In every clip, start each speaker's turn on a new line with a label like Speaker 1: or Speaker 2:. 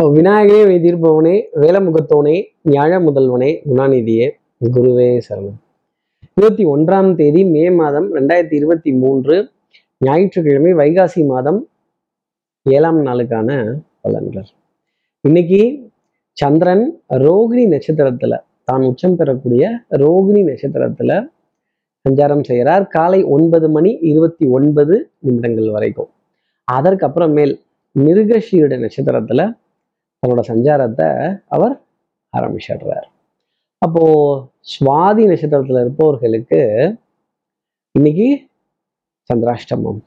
Speaker 1: விநாயகனே வைத்திருப்பவனே தீர்ப்பவனே வேலமுகத்தோனே ஞாழ முதல்வனே குணாநிதியே குருவே சரணம். இருபத்தி ஒன்றாம் தேதி மே மாதம் ரெண்டாயிரத்தி இருபத்தி மூன்று ஞாயிற்றுக்கிழமை வைகாசி மாதம் ஏழாம் நாளுக்கான பலன்கள். இன்னைக்கு சந்திரன் ரோகிணி நட்சத்திரத்துல தான் உச்சம் பெறக்கூடிய ரோகிணி நட்சத்திரத்துல சஞ்சாரம் செய்கிறார். காலை ஒன்பது மணி இருபத்தி ஒன்பது நிமிடங்கள் வரைக்கும். அதற்கு அப்புறமேல் மிருகஷீட நட்சத்திரத்துல தன்னோட சஞ்சாரத்தை அவர் ஆரம்பிச்சிடுறார். அப்போ சுவாதி நட்சத்திரத்துல இருப்பவர்களுக்கு இன்னைக்கு சந்திராஷ்டமம்.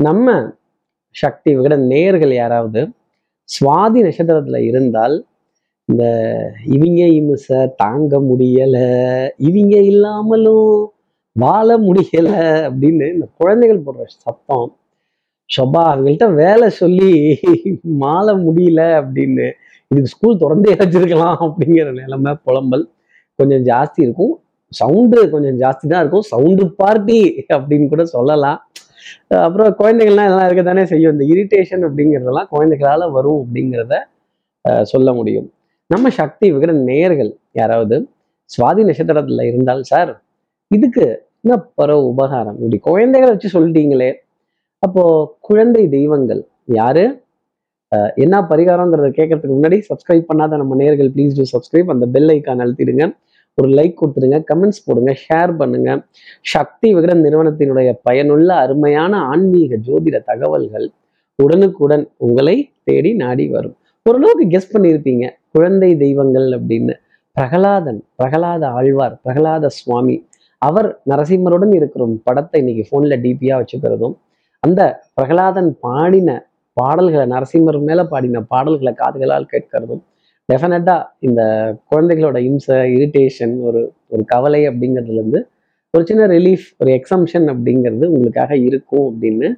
Speaker 1: நம்ம சக்தி விகட நேயர்கள் யாராவது சுவாதி நட்சத்திரத்துல இருந்தால் இந்த இவங்க இமுச தாங்க முடியல இவங்க இல்லாமலும் வாழ முடியல அப்படின்னு இந்த குழந்தைகள் போடுற சத்தம் ஷபா அவங்கள்ட்ட வேலை சொல்லி மாள முடியல அப்படின்னு. இதுக்கு ஸ்கூல் திறந்தே வச்சிருக்கலாம் அப்படிங்கிற நிலைமை புலம்பல். கொஞ்சம் ஜாஸ்தி இருக்கும். சவுண்டு கொஞ்சம் ஜாஸ்தி தான் இருக்கும். சவுண்டு பார்ட்டி அப்படின்னு கூட சொல்லலாம். அப்புறம் குழந்தைகள்லாம் எல்லாம் இருக்க தானே செய்யும். இந்த இரிட்டேஷன் அப்படிங்கிறதெல்லாம் குழந்தைகளால வரும் அப்படிங்கிறத அஹ், சொல்ல முடியும். நம்ம சக்தி விகிட நேயர்கள் யாராவது சுவாதி நட்சத்திரத்துல இருந்தால் சார் இதுக்கு என்ன பரவ உபகாரம்? இப்படி குழந்தைகளை வச்சு சொல்லிட்டீங்களே அப்போ குழந்தை தெய்வங்கள் யாரு? என்ன பரிகாரங்கிறத கேட்கறதுக்கு முன்னாடி சப்ஸ்கிரைப் பண்ணாத நம்ம நேர்கள் ப்ளீஸ் டூ சப்ஸ்கிரைப் அந்த பெல் ஐக்கான் அழுத்திடுங்க. ஒரு லைக் கொடுத்துருங்க கமெண்ட்ஸ் போடுங்க ஷேர் பண்ணுங்க. சக்தி விகடன் நிறுவனத்தினுடைய பயனுள்ள அருமையான ஆன்மீக ஜோதிட தகவல்கள் உடனுக்குடன் உங்களை தேடி நாடி வரும். ஓரளவுக்கு கெஸ் பண்ணியிருப்பீங்க குழந்தை தெய்வங்கள் அப்படின்னு. பிரகலாதன் பிரகலாத ஆழ்வார் பிரகலாத சுவாமி. அவர் நரசிம்மருடன் இருக்கிற படத்தை இன்னைக்கு ஃபோனில் டிபியாக வச்சுக்கிறதும். அந்த பிரகலாதன் பாடின பாடல்களை நரசிம்மர் மேலே பாடின பாடல்களை காதுகளால் கேட்கறதும் டெஃபினட்டாக இந்த குழந்தைகளோட இம்சை இரிட்டேஷன் ஒரு ஒரு கவலை அப்படிங்கிறதுலேருந்து ஒரு சின்ன ரிலீஃப் ஒரு எக்ஸம்ஷன் அப்படிங்கிறது உங்களுக்காக இருக்கும் அப்படின்னு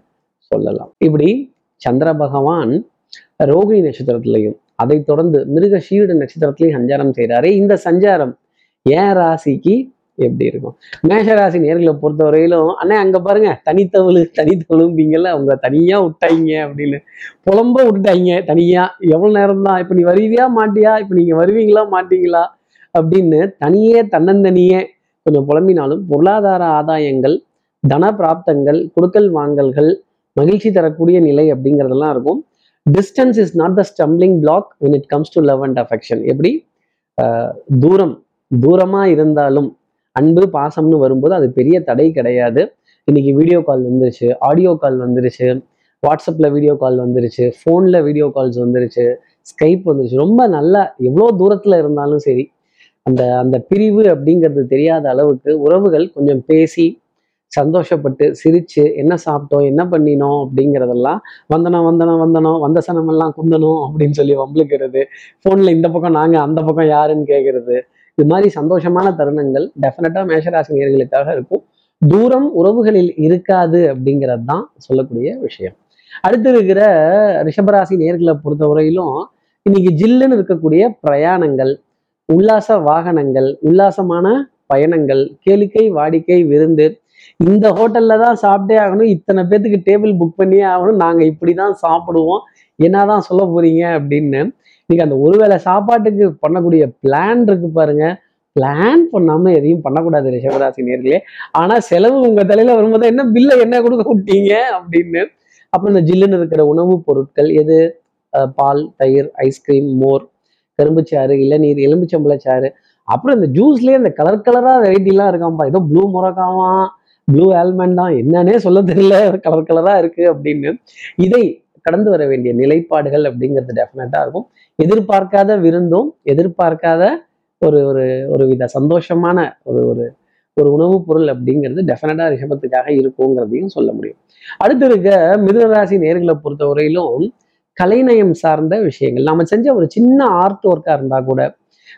Speaker 1: சொல்லலாம். இப்படி சந்திர பகவான் ரோகிணி நட்சத்திரத்திலையும் அதை தொடர்ந்து மிருக சீட நட்சத்திரத்திலையும் சஞ்சாரம் செய்கிறாரு இந்த சஞ்சாரம் ஏன் ராசிக்கு எப்படி இருக்கும்? மேஷ ராசி நேர்களை பொறுத்தவரையிலும் அண்ணே அங்க பாருங்க தனித்தவளு தனித்தவளும்பீங்கல்ல அவங்க தனியா விட்டாங்க அப்படின்னு. புலம்ப விட்டுட்டாங்க தனியா. எவ்வளவு நேரம் தான் இப்ப நீ வருவியா மாட்டியா? இப்ப நீங்க வருவீங்களா மாட்டீங்களா? அப்படின்னு தனியே தன்னந்தனியே கொஞ்சம் புலம்பினாலும் பொருளாதார ஆதாயங்கள் தன பிராப்தங்கள் கொடுக்கல் வாங்கல்கள் மகிழ்ச்சி தரக்கூடிய நிலை அப்படிங்கிறதெல்லாம் இருக்கும். Distance is not the stumbling block when it comes to love and affection எப்படி? ஆஹ், தூரம் தூரமா இருந்தாலும் அன்பு பாசம்னு வரும்போது அது பெரிய தடை கிடையாது. இன்னைக்கு வீடியோ கால் வந்துருச்சு ஆடியோ கால் வந்துருச்சு வாட்ஸ்அப்பில் வீடியோ கால் வந்துருச்சு ஃபோனில் வீடியோ கால்ஸ் வந்துருச்சு ஸ்கைப் வந்துருச்சு. ரொம்ப நல்லா எவ்வளோ தூரத்தில் இருந்தாலும் சரி அந்த அந்த பிரிவு அப்படிங்கிறது தெரியாத அளவுக்கு உறவுகள் கொஞ்சம் பேசி சந்தோஷப்பட்டு சிரித்து என்ன சாப்பிட்டோம் என்ன பண்ணினோம் அப்படிங்கிறதெல்லாம் வந்தனம் வந்தனம் வந்தனம் வந்த சனமெல்லாம் குந்தணும் அப்படின்னு சொல்லி வம்பளுக்கிறது ஃபோனில் இந்த பக்கம் நாங்கள் அந்த பக்கம் யாருன்னு கேட்கறது இது மாதிரி சந்தோஷமான தருணங்கள் டெஃபினட்டாக மேஷராசினியர்களுக்காக இருக்கும். தூரம் உறவுகளில் இருக்காது அப்படிங்கிறது தான் சொல்லக்கூடிய விஷயம். அடுத்து இருக்கிற ரிஷபராசி நேர்களை பொறுத்தவரையிலும் இன்னைக்கு ஜில்லுன்னு இருக்கக்கூடிய பிரயாணங்கள் உல்லாச வாகனங்கள் உல்லாசமான பயணங்கள் கேளிக்கை வாடிக்கை விருந்து இந்த ஹோட்டல்ல தான் சாப்பிட்டே ஆகணும் இத்தனை பேத்துக்கு டேபிள் புக் பண்ணியே ஆகணும் நாங்க இப்படிதான் சாப்பிடுவோம் என்னதான் சொல்ல போறீங்க அப்படின்னு இன்னைக்கு அந்த ஒருவேளை சாப்பாட்டுக்கு பண்ணக்கூடிய பிளான் இருக்கு பாருங்க. பிளான் பண்ணாம எதையும் பண்ணக்கூடாது ரிஷபராசி நேர்களே. ஆனா செலவு உங்க தலையில வரும்போது என்ன பில்லை என்ன கொடுக்க விட்டீங்க அப்படின்னு. அப்புறம் இந்த ஜில்லுன்னு இருக்கிற உணவுப் பொருட்கள் எது? பால் தயிர் ஐஸ்கிரீம் மோர் கரும்புச்சாறு இளநீர் எலும்புச்சம்பளச்சாறு அப்புறம் இந்த ஜூஸ்லயே இந்த கலர் கலரா வெரைட்டிலாம் இருக்காம்பா ஏதோ ப்ளூ முறக்காவான் ப்ளூ ஆல்மண்ட் தான் என்னன்னே சொல்ல தெரியல. கலர் கலரா இருக்கு அப்படின்னு. இதை கடந்து வர வேண்டிய நிலைப்பாடுகள் அப்படிங்கிறது டெஃபினட்டாக இருக்கும். எதிர்பார்க்காத விருந்தும் எதிர்பார்க்காத ஒரு ஒரு ஒரு வித சந்தோஷமான ஒரு ஒரு ஒரு உணவுப் பொருள் அப்படிங்கிறது டெஃபினட்டாக ரிஷபத்துக்காக இருக்குங்கிறதையும் சொல்ல முடியும். அடுத்து இருக்க மிதுனராசி நேர்களை பொறுத்தவரையிலும் கலைநயம் சார்ந்த விஷயங்கள். நம்ம செஞ்ச ஒரு சின்ன ஆர்ட் ஒர்க்காக இருந்தால் கூட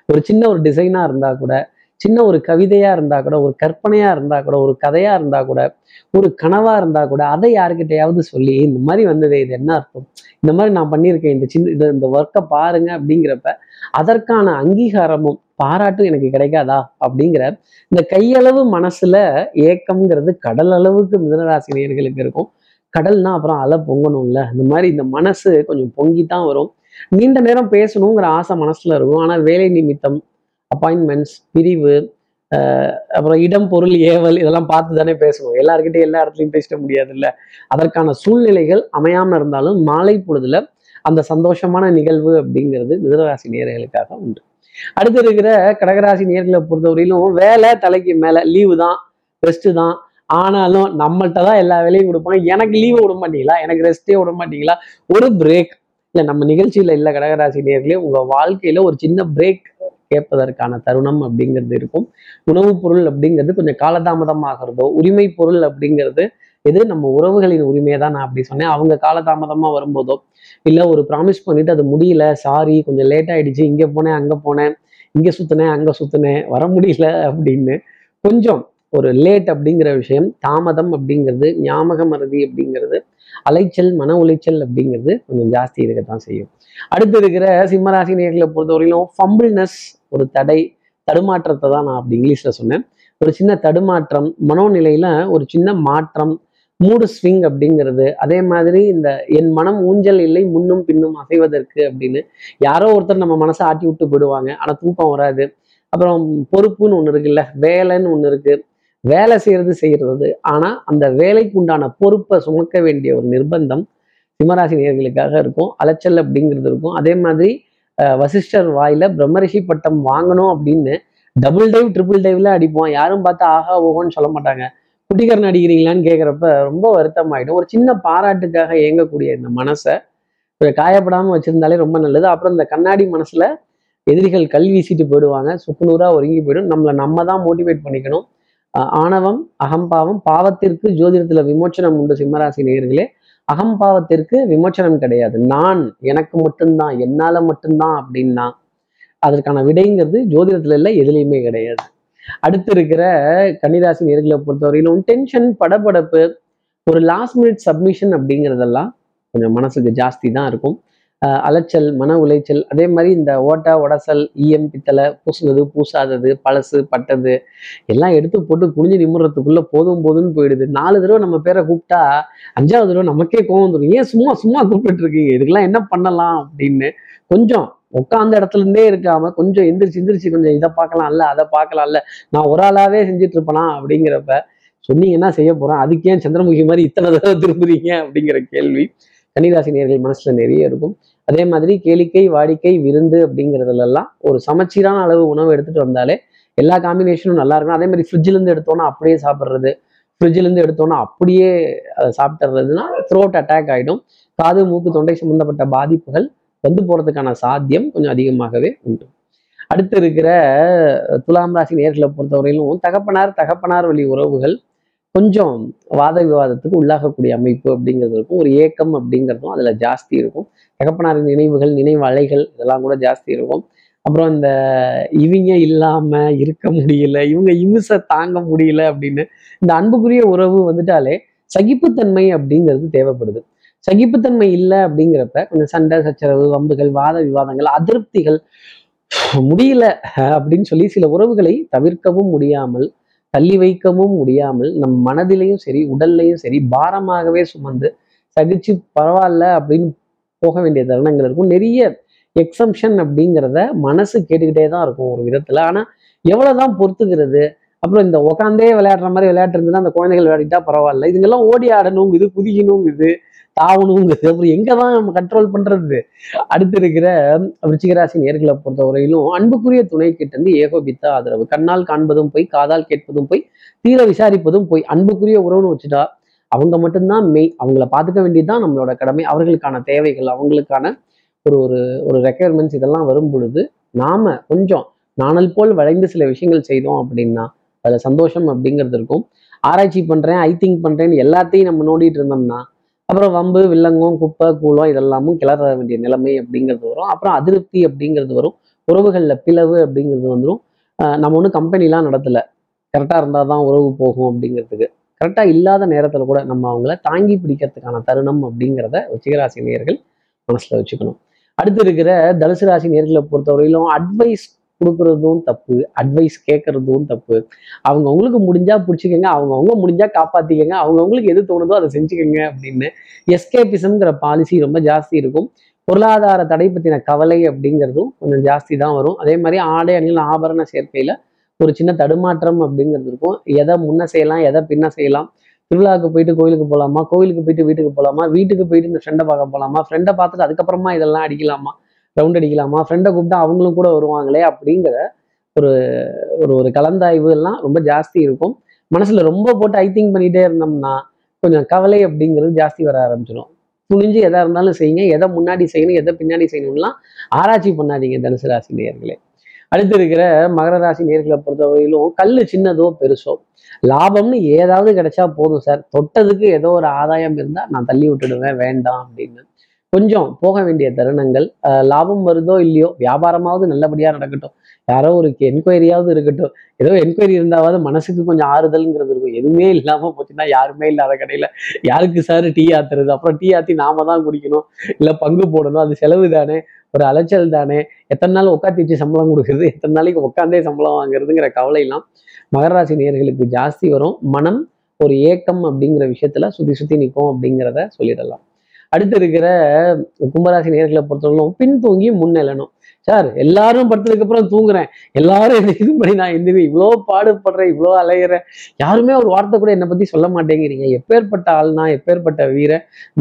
Speaker 1: ஒரு சின்ன ஒரு டிசைனாக இருந்தால் கூட சின்ன ஒரு கவிதையா இருந்தா கூட ஒரு கற்பனையா இருந்தா கூட ஒரு கதையா இருந்தா கூட ஒரு கனவா இருந்தா கூட அதை யாருக்கிட்டையாவது சொல்லி இந்த மாதிரி வந்ததே இது என்ன அர்த்தம்? இந்த மாதிரி நான் பண்ணியிருக்கேன் இந்த சின்ன இது இந்த ஒர்க்கை பாருங்க அப்படிங்கிறப்ப அதற்கான அங்கீகாரமும் பாராட்டும் எனக்கு கிடைக்காதா? அப்படிங்கிற இந்த கையளவு மனசுல ஏக்கம்ங்கிறது கடல் அளவுக்கு மிதனராசி நேயர்களுக்கு இருக்கும். கடல்னா அப்புறம் அலை பொங்கணும்ல இந்த மாதிரி இந்த மனசு கொஞ்சம் பொங்கி தான் வரும். நீண்ட நேரம் பேசணுங்கிற ஆசை மனசுல இருக்கும். ஆனா வேலை நிமித்தம் அப்பாயின்மெண்ட்ஸ் பிரிவு அப்புறம் இடம் பொருள் ஏவல் இதெல்லாம் பார்த்து தானே பேசணும். எல்லாருக்கிட்டையும் எல்லா இடத்துலையும் பேசிட முடியாது இல்லை அதற்கான சூழ்நிலைகள் அமையாமல் இருந்தாலும் மாலை பொழுதுல அந்த சந்தோஷமான நிகழ்வு அப்படிங்கிறது மிதனராசி நேர்களுக்காக உண்டு. அடுத்து இருக்கிற கடகராசி நேர்களை பொறுத்தவரையிலும் வேலை தலைக்கு மேல லீவு தான் ரெஸ்ட்டு தான். ஆனாலும் நம்மள்கிட்ட தான் எல்லா வேலையும் கொடுப்பாங்க. எனக்கு லீவு விட மாட்டீங்களா? எனக்கு ரெஸ்ட்டே விட மாட்டீங்களா? ஒரு பிரேக் இல்லை நம்ம நிகழ்ச்சியில் இல்லை கடகராசி நேர்களே உங்கள் வாழ்க்கையில் ஒரு சின்ன பிரேக் கேட்பதற்கான தருணம் அப்படிங்கிறது இருக்கும். உணவுப் பொருள் அப்படிங்கிறது கொஞ்சம் காலதாமதமாகிறதோ உரிமை பொருள் அப்படிங்கிறது எது? நம்ம உறவுகளின் உரிமையை தான் நான் அப்படி சொன்னேன். அவங்க காலதாமதமா வரும்போதோ இல்லை ஒரு ப்ராமிஸ் பண்ணிட்டு அது முடியல சாரி கொஞ்சம் லேட் ஆயிடுச்சு இங்கே போனேன் அங்கே போனேன் இங்கே சுத்தினேன் அங்கே சுத்தினேன் வர முடியல அப்படின்னு கொஞ்சம் ஒரு லேட் அப்படிங்கிற விஷயம் தாமதம் அப்படிங்கிறது ஞாபக மறதி அப்படிங்கிறது அலைச்சல் மன உளைச்சல் அப்படிங்கிறது கொஞ்சம் ஜாஸ்தி இருக்கத்தான் செய்யும். அடுத்து இருக்கிற சிம்மராசி நேர்களை பொறுத்தவரையிலும் ஃபம்பிள்னஸ் ஒரு தடை தடுமாற்றத்தை தான் நான் அப்படி இங்கிலீஷில் சொன்னேன். ஒரு சின்ன தடுமாற்றம் மனோநிலையில ஒரு சின்ன மாற்றம் மூடு ஸ்விங் அப்படிங்கிறது. அதே மாதிரி இந்த என் மனம் ஊஞ்சல் இல்லை முன்னும் பின்னும் அசைவதற்கு அப்படின்னு யாரோ ஒருத்தர் நம்ம மனசை ஆட்டி விட்டு போயிடுவாங்க. ஆனால் தூக்கம் வராது. அப்புறம் பொறுப்புன்னு ஒன்று இருக்குல்ல வேலைன்னு ஒன்று இருக்குது வேலை செய்யறது செய்யறது. ஆனா அந்த வேலைக்கு உண்டான பொறுப்பை சுமக்க வேண்டிய ஒரு நிர்பந்தம் சிம்மராசி நேர்களுக்காக இருக்கும். அலைச்சல் அப்படிங்கிறது இருக்கும். அதே மாதிரி வசிஷ்டர் வாயில பிரம்மரிஷி பட்டம் வாங்கணும் அப்படின்னு டபுள் டைவ் ட்ரிபிள் டைவ்ல அடிப்போம். யாரும் பார்த்து ஆஹா ஓஹோன்னு சொல்ல மாட்டாங்க. குட்டிக்கரன் அடிக்கிறீங்களான்னு கேட்குறப்ப ரொம்ப வருத்தமாயிடும். ஒரு சின்ன பாராட்டுக்காக இயங்கக்கூடிய இந்த மனசை காயப்படாமல் வச்சுருந்தாலே வச்சிருந்தாலே ரொம்ப நல்லது. அப்புறம் இந்த கண்ணாடி மனசில் எதிரிகள் கல் வீசிட்டு போயிடுவாங்க. சுக்குநூறாக ஒருங்கி போயிடும். நம்மளை நம்ம தான் மோட்டிவேட் பண்ணிக்கணும். ஆணவம் அகம்பாவம் பாவத்திற்கு ஜோதிடத்துல விமோச்சனம் உண்டு சிம்மராசி நேயர்களே. அகம்பாவத்திற்கு விமோச்சனம் கிடையாது. நான் எனக்கு மட்டும்தான் என்னால மட்டும்தான் அப்படின்னா அதற்கான விடைங்கிறது ஜோதிடத்துல இல்லை எதுலையுமே கிடையாது. அடுத்து இருக்கிற கன்னிராசி நேர்களை பொறுத்தவரையிலும் டென்ஷன் படபடப்பு ஒரு லாஸ்ட் மினிட் சப்மிஷன் அப்படிங்கிறதெல்லாம் கொஞ்சம் மனசுக்கு ஜாஸ்தி தான் இருக்கும். அலைச்சல் மன உளைச்சல் அதே மாதிரி இந்த ஓட்டை உடசல் ஈயம் பித்தளை பூசுனது பூசாதது பழசு பட்டது எல்லாம் எடுத்து போட்டு குனிஞ்சு நிமிடுறதுக்குள்ள போதும் போதும்னு போயிடுது. நாலு தடவை நம்ம பேரை கூப்பிட்டா அஞ்சாவது தடவை நமக்கே கோவம் வந்துடும் ஏன் சும்மா சும்மா கூப்பிட்டு இருக்கீங்க இதுக்கெல்லாம் என்ன பண்ணலாம்? அப்படின்னு கொஞ்சம் உட்காந்த இடத்துல இருந்தே இருக்காம கொஞ்சம் எந்திரிச்சு எந்திரிச்சு கொஞ்சம் இதை பார்க்கலாம்ல அதை பார்க்கலாம்ல நான் ஒரு ஆளாவே செஞ்சுட்டு இருப்பேனா அப்படிங்கிறப்ப சொன்னீங்கன்னா செய்ய போறேன்? அதுக்கு ஏன் சந்திரமுகி மாதிரி இத்தனை தடவை திரும்புறீங்க? அப்படிங்கிற கேள்வி கன்னிராசி நேர்கள் மனசுல நிறைய இருக்கும். அதே மாதிரி கேளிக்கை வாடிக்கை விருந்து அப்படிங்கிறதுலலாம் ஒரு சமச்சீரான அளவு உணவு எடுத்துட்டு வந்தாலே எல்லா காம்பினேஷனும் நல்லா இருக்கும் அதே மாதிரி ஃப்ரிட்ஜ்ல இருந்து எடுத்தோன்னா அப்படியே சாப்பிட்றது ஃப்ரிட்ஜ்ல இருந்து எடுத்தோன்னா அப்படியே அதை சாப்பிட்றதுன்னா த்ரோட் அட்டாக் ஆகிடும் காது மூக்கு தொண்டை சம்பந்தப்பட்ட பாதிப்புகள் வந்து போறதுக்கான சாத்தியம் கொஞ்சம் அதிகமாகவே உண்டு. அடுத்து இருக்கிற துலாம் ராசி நேர்களை பொறுத்தவரையிலும் தகப்பனார் தகப்பனார் வழி உறவுகள் கொஞ்சம் வாத விவாதத்துக்கு உள்ளாகக்கூடிய அமைப்பு அப்படிங்கிறது இருக்கும். ஒரு ஏக்கம் அப்படிங்கிறதும் அதில் ஜாஸ்தி இருக்கும். தகப்பனாரின் நினைவுகள் நினைவு அலைகள் இதெல்லாம் கூட ஜாஸ்தி இருக்கும். அப்புறம் இந்த இவங்க இல்லாமல் இருக்க முடியல இவங்க இமிசை தாங்க முடியல அப்படின்னு இந்த அன்புக்குரிய உறவு வந்துட்டாலே சகிப்புத்தன்மை அப்படிங்கிறது தேவைப்படுது. சகிப்புத்தன்மை இல்லை அப்படிங்கிறப்ப கொஞ்சம் சண்டை சச்சரவு வம்புகள் வாத விவாதங்கள் அதிருப்திகள் முடியல அப்படின்னு சொல்லி சில உறவுகளை தவிர்க்கவும் முடியாமல் தள்ளி வைக்கவும் முடியாமல் நம் மனதிலையும் சரி உடல்லையும் சரி பாரமாகவே சுமந்து சகிச்சு பரவாயில்ல அப்படின்னு போக வேண்டிய தருணங்கள் இருக்கும். நிறைய எக்ஸம்ஷன் அப்படிங்கிறத மனசு கேட்டுக்கிட்டே தான் இருக்கும் ஒரு விதத்தில். ஆனால் எவ்வளோதான் பொறுத்துக்கிறது? அப்புறம் இந்த உக்காந்தே விளையாடுற மாதிரி விளையாட்டு இருந்ததுன்னா அந்த குழந்தைகள் விளையாடிட்டா பரவாயில்ல. இதுங்கெல்லாம் ஓடி ஆடணுங்குது குதிக்கணுங்குது தாவணுங்கிறது அப்புறம் எங்க தான் நம்ம கண்ட்ரோல் பண்றது? அடுத்து இருக்கிற விருச்சிகராசி நேர்களை பொறுத்தவரையிலும் அன்புக்குரிய துணை கிட்ட இருந்து ஏகோபித்த ஆதரவு. கண்ணால் காண்பதும் போய் காதால் கேட்பதும் போய் தீர விசாரிப்பதும் போய் அன்புக்குரிய உறவுன்னு வச்சுட்டா அவங்க மட்டும்தான் மெய் அவங்கள பார்த்துக்க வேண்டியதுதான் நம்மளோட கடமை. அவர்களுக்கான தேவைகள் அவங்களுக்கான ஒரு ஒரு ஒரு ரெக்குயர்மெண்ட்ஸ் இதெல்லாம் வரும் பொழுது நாம கொஞ்சம் நாணல் போல் வளைந்து சில விஷயங்கள் செய்தோம் அப்படின்னா அதுல சந்தோஷம் அப்படிங்கிறது இருக்கும். ஆராய்ச்சி பண்றேன் ஐ திங்க் பண்றேன்னு எல்லாத்தையும் நம்ம நோண்டிட்டு இருந்தோம்னா அப்புறம் வம்பு வில்லங்கம் குப்பை கூலம் இதெல்லாமும் கிளற வேண்டிய நிலைமை அப்படிங்கிறது வரும். அப்புறம் அதிருப்தி அப்படிங்கிறது வரும். உறவுகள்ல பிளவு அப்படிங்கிறது வந்துடும் ஆஹ் நம்ம ஒன்றும் கம்பெனிலாம் நடத்தல. கரெக்டாக இருந்தால் தான் உறவு போகும் அப்படிங்கிறதுக்கு. கரெக்டாக இல்லாத நேரத்தில் கூட நம்ம அவங்கள தாங்கி பிடிக்கிறதுக்கான தருணம் அப்படிங்கிறத உச்சிகராசி நேர்கள் மனசில் வச்சுக்கணும். அடுத்து இருக்கிற தனுசு ராசி நேர்களை பொறுத்தவரையிலும் அட்வைஸ் கொடுக்குறதும் தப்பு அட்வைஸ் கேட்கறதும் தப்பு. அவங்க அவங்களுக்கு முடிஞ்சா பிடிச்சிக்கங்க அவங்க அவங்க முடிஞ்சா காப்பாத்திக்கங்க அவங்க அவங்களுக்கு எது தோணுதோ அதை செஞ்சுக்கோங்க அப்படின்னு எஸ்கேபிசம்ங்கிற பாலிசி ரொம்ப ஜாஸ்தி இருக்கும். பொருளாதார தடை பற்றின கவலை அப்படிங்கிறதும் கொஞ்சம் ஜாஸ்தி தான் வரும். அதே மாதிரி ஆடை அணிகள் ஆபரண சேர்க்கையில் ஒரு சின்ன தடுமாற்றம் அப்படிங்கிறது இருக்கும். எதை முன்ன செய்யலாம் எதை பின்ன செய்யலாம்? திருவிழாவுக்கு போயிட்டு கோயிலுக்கு போகலாமா கோயிலுக்கு போயிட்டு வீட்டுக்கு போகலாமா வீட்டுக்கு போயிட்டு இந்த ஃப்ரெண்டை பார்க்க போகலாமா ஃப்ரெண்டை பார்த்துட்டு அதுக்கப்புறமா இதெல்லாம் அடிக்கலாமா? ரவுண்ட் அடிக்கலாமா? ஃப்ரெண்டை கூப்பிட்டா அவங்களும் கூட வருவாங்களே அப்படிங்கிற ஒரு ஒரு ஒரு கலந்தாய்வு எல்லாம் ரொம்ப ஜாஸ்தி இருக்கும். மனசுல ரொம்ப போட்டு ஐ திங்க் பண்ணிட்டே இருந்தோம்னா கொஞ்சம் கவலை அப்படிங்கிறது ஜாஸ்தி வர ஆரம்பிச்சிடும் துணிஞ்சு எதா இருந்தாலும் செய்யுங்க. எதை முன்னாடி செய்யணும் எதை பின்னாடி செய்யணும்லாம் ஆராய்ச்சி பண்ணாதீங்க தனுசு ராசி நேர்களே அடுத்து இருக்கிற மகர ராசி நேர்களை பொறுத்தவரையிலும் கல் சின்னதோ பெருசோ? லாபம்னு ஏதாவது கிடைச்சா போதும் சார். தொட்டதுக்கு ஏதோ ஒரு ஆதாயம் இருந்தால் நான் தள்ளி விட்டுடுவேன். வேண்டாம் அப்படின்னு. கொஞ்சம் போக வேண்டிய தருணங்கள் லாபம் வருதோ இல்லையோ வியாபாரமாவது நல்லபடியாக நடக்கட்டும். யாரோ ஒரு என்கொயரியாவது இருக்கட்டும். ஏதோ என்கொயரி இருந்தாவது மனசுக்கு கொஞ்சம் ஆறுதல்ங்கிறது இருக்கும். எதுவுமே இல்லாமல் போச்சுன்னா யாருமே இல்லாத கடையில் யாருக்கு சார் டீ ஆத்துறது? அப்புறம் டீ ஆத்தி நாம தான் குடிக்கணும். இல்லை பங்கு போடணும். அது செலவு தானே? ஒரு அலைச்சல் தானே? எத்தனை நாள் உட்காந்து வச்சு சம்பளம் கொடுக்குறது? எத்தனை நாளைக்கு உட்காந்தே சம்பளம் வாங்குறதுங்கிற கவலையெல்லாம் மகராசி நேர்களுக்கு ஜாஸ்தி வரும். மனம் ஒரு ஏக்கம் அப்படிங்கிற விஷயத்துல சுத்தி சுத்தி நிற்கும் அப்படிங்கிறத சொல்லிடலாம். அடுத்து இருக்கிற கும்பராசி நேர்களை பொறுத்தவரைக்கும் பின் தூங்கி முன்னெழணும் சார் எல்லாரும் படுத்ததுக்கு அப்புறம் தூங்குறேன். எல்லாரும் என்ன இது பண்ணி நான் எந்திரி இவ்வளோ பாடுபடுறேன் இவ்வளோ அலையிறேன். யாருமே ஒரு வார்த்தை கூட என்னை பத்தி சொல்ல மாட்டேங்கிறீங்க. எப்பேற்பட்ட ஆள்னா எப்பேற்பட்ட வீர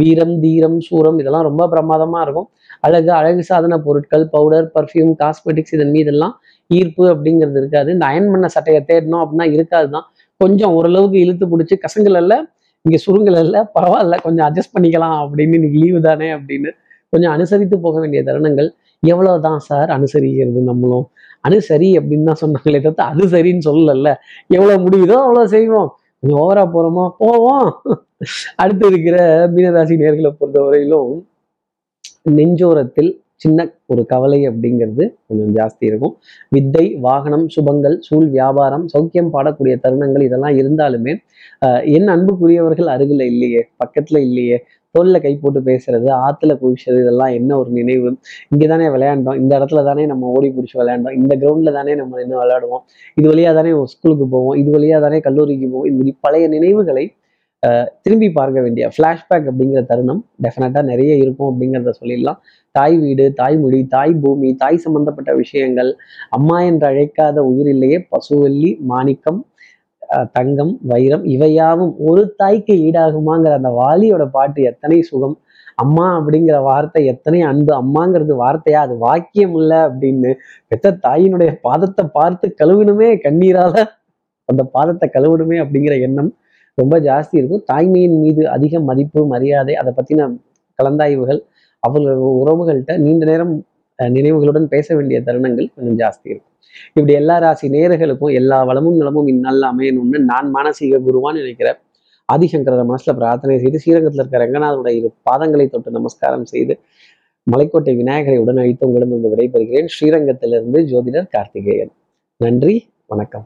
Speaker 1: வீரம் தீரம் சூரம் இதெல்லாம் ரொம்ப பிரமாதமா இருக்கும். அழகு அழகு சாதன பொருட்கள் பவுடர் பர்ஃப்யூம் காஸ்மெட்டிக்ஸ் இதன் மீதெல்லாம் ஈர்ப்பு அப்படிங்கிறது இருக்காது. இந்த அயன் பண்ண சட்டையை தேடணும் அப்படின்னா இருக்காது தான் கொஞ்சம் ஓரளவுக்கு இழுத்து பிடிச்சி கசங்கலல்ல இங்கே சுருங்கலல்ல பரவாயில்ல கொஞ்சம் அட்ஜஸ்ட் பண்ணிக்கலாம் அப்படின்னு இன்னைக்கு லீவு தானே அப்படின்னு கொஞ்சம் அனுசரித்து போக வேண்டிய தருணங்கள் எவ்வளவுதான் சார் அனுசரிக்கிறது நம்மளும்? அனுசரி அப்படின்னு தான் சொன்னாங்களே தவிர்த்து அது சரின்னு சொல்லல. எவ்வளோ முடியுதோ அவ்வளோ செய்வோம். கொஞ்சம் ஓவரா போறோமோ? போவோம். அடுத்து இருக்கிற மீனராசி நேர்களை பொறுத்தவரையிலும் நெஞ்சோரத்தில் சின்ன ஒரு கவலை அப்படிங்கிறது கொஞ்சம் ஜாஸ்தி இருக்கும். வித்தை வாகனம் சுபங்கள் சூழ் வியாபாரம் சௌக்கியம் பாடக்கூடிய தருணங்கள் இதெல்லாம் இருந்தாலுமே என் அன்புக்குரியவர்கள் அருகில் இல்லையே பக்கத்துல இல்லையே தோல்ல கை போட்டு பேசுறது ஆத்துல குளிச்சது இதெல்லாம் என்ன ஒரு நினைவு? இங்கே தானே விளையாண்டோம் இந்த இடத்துல தானே நம்ம ஓடி பிடிச்சி விளையாண்டோம் இந்த கிரவுண்ட்ல தானே நம்ம நின்று விளையாடுவோம் இது வழியா தானே ஸ்கூலுக்கு போவோம் இது வழியா தானே கல்லூரிக்கு போவோம் இது பழைய நினைவுகளை திரும்பி பார்க்க வேண்டிய ஃப்ளாஷ்பேக் அப்படிங்கிற தருணம் டெஃபினட்டாக நிறைய இருக்கும் அப்படிங்கிறத சொல்லிடலாம். தாய் வீடு தாய்மொழி தாய் பூமி தாய் சம்பந்தப்பட்ட விஷயங்கள் அம்மா என்று அழைக்காத உயிர் இல்லையே பசுவல்லி மாணிக்கம் தங்கம் வைரம் இவையாவும் ஒரு தாய்க்கு ஈடாகுமாங்கிற அந்த வாலியோட பாட்டு எத்தனை சுகம் அம்மா அப்படிங்கிற வார்த்தை எத்தனை அன்பு அம்மாங்கிறது வார்த்தையா அது வாக்கியம் இல்லை அப்படின்னு பெத்த தாயினுடைய பாதத்தை பார்த்து கழுவினுமே கண்ணீரால அந்த பாதத்தை கழுவிடுமே அப்படிங்கிற எண்ணம் ரொம்ப ஜாஸ்தி இருக்கும். தாய்மையின் மீது அதிக மதிப்பு மரியாதை அதை பத்தின கலந்தாய்வுகள் அவர்கள் உறவுகள்கிட்ட நீண்ட நேரம் அஹ், நினைவுகளுடன் பேச வேண்டிய தருணங்கள் கொஞ்சம் ஜாஸ்தி இருக்கும். இப்படி எல்லா ராசி நேர்களுக்கும் எல்லா வளமும் நலமும் இந்நாளில் அமையணும்னு நான் மானசீக குருவான்னு நினைக்கிறேன். ஆதிசங்கர மனசுல பிரார்த்தனை செய்து ஸ்ரீரங்கத்தில் இருக்கிற ரங்கநாதனுடைய இரு பாதங்களை தொட்டு நமஸ்காரம் செய்து மலைக்கோட்டை விநாயகரை உடன் அழித்து உங்களிடம் இருந்து விடைபெறுகிறேன். ஸ்ரீரங்கத்திலிருந்து ஜோதிடர் கார்த்திகேயன். நன்றி வணக்கம்.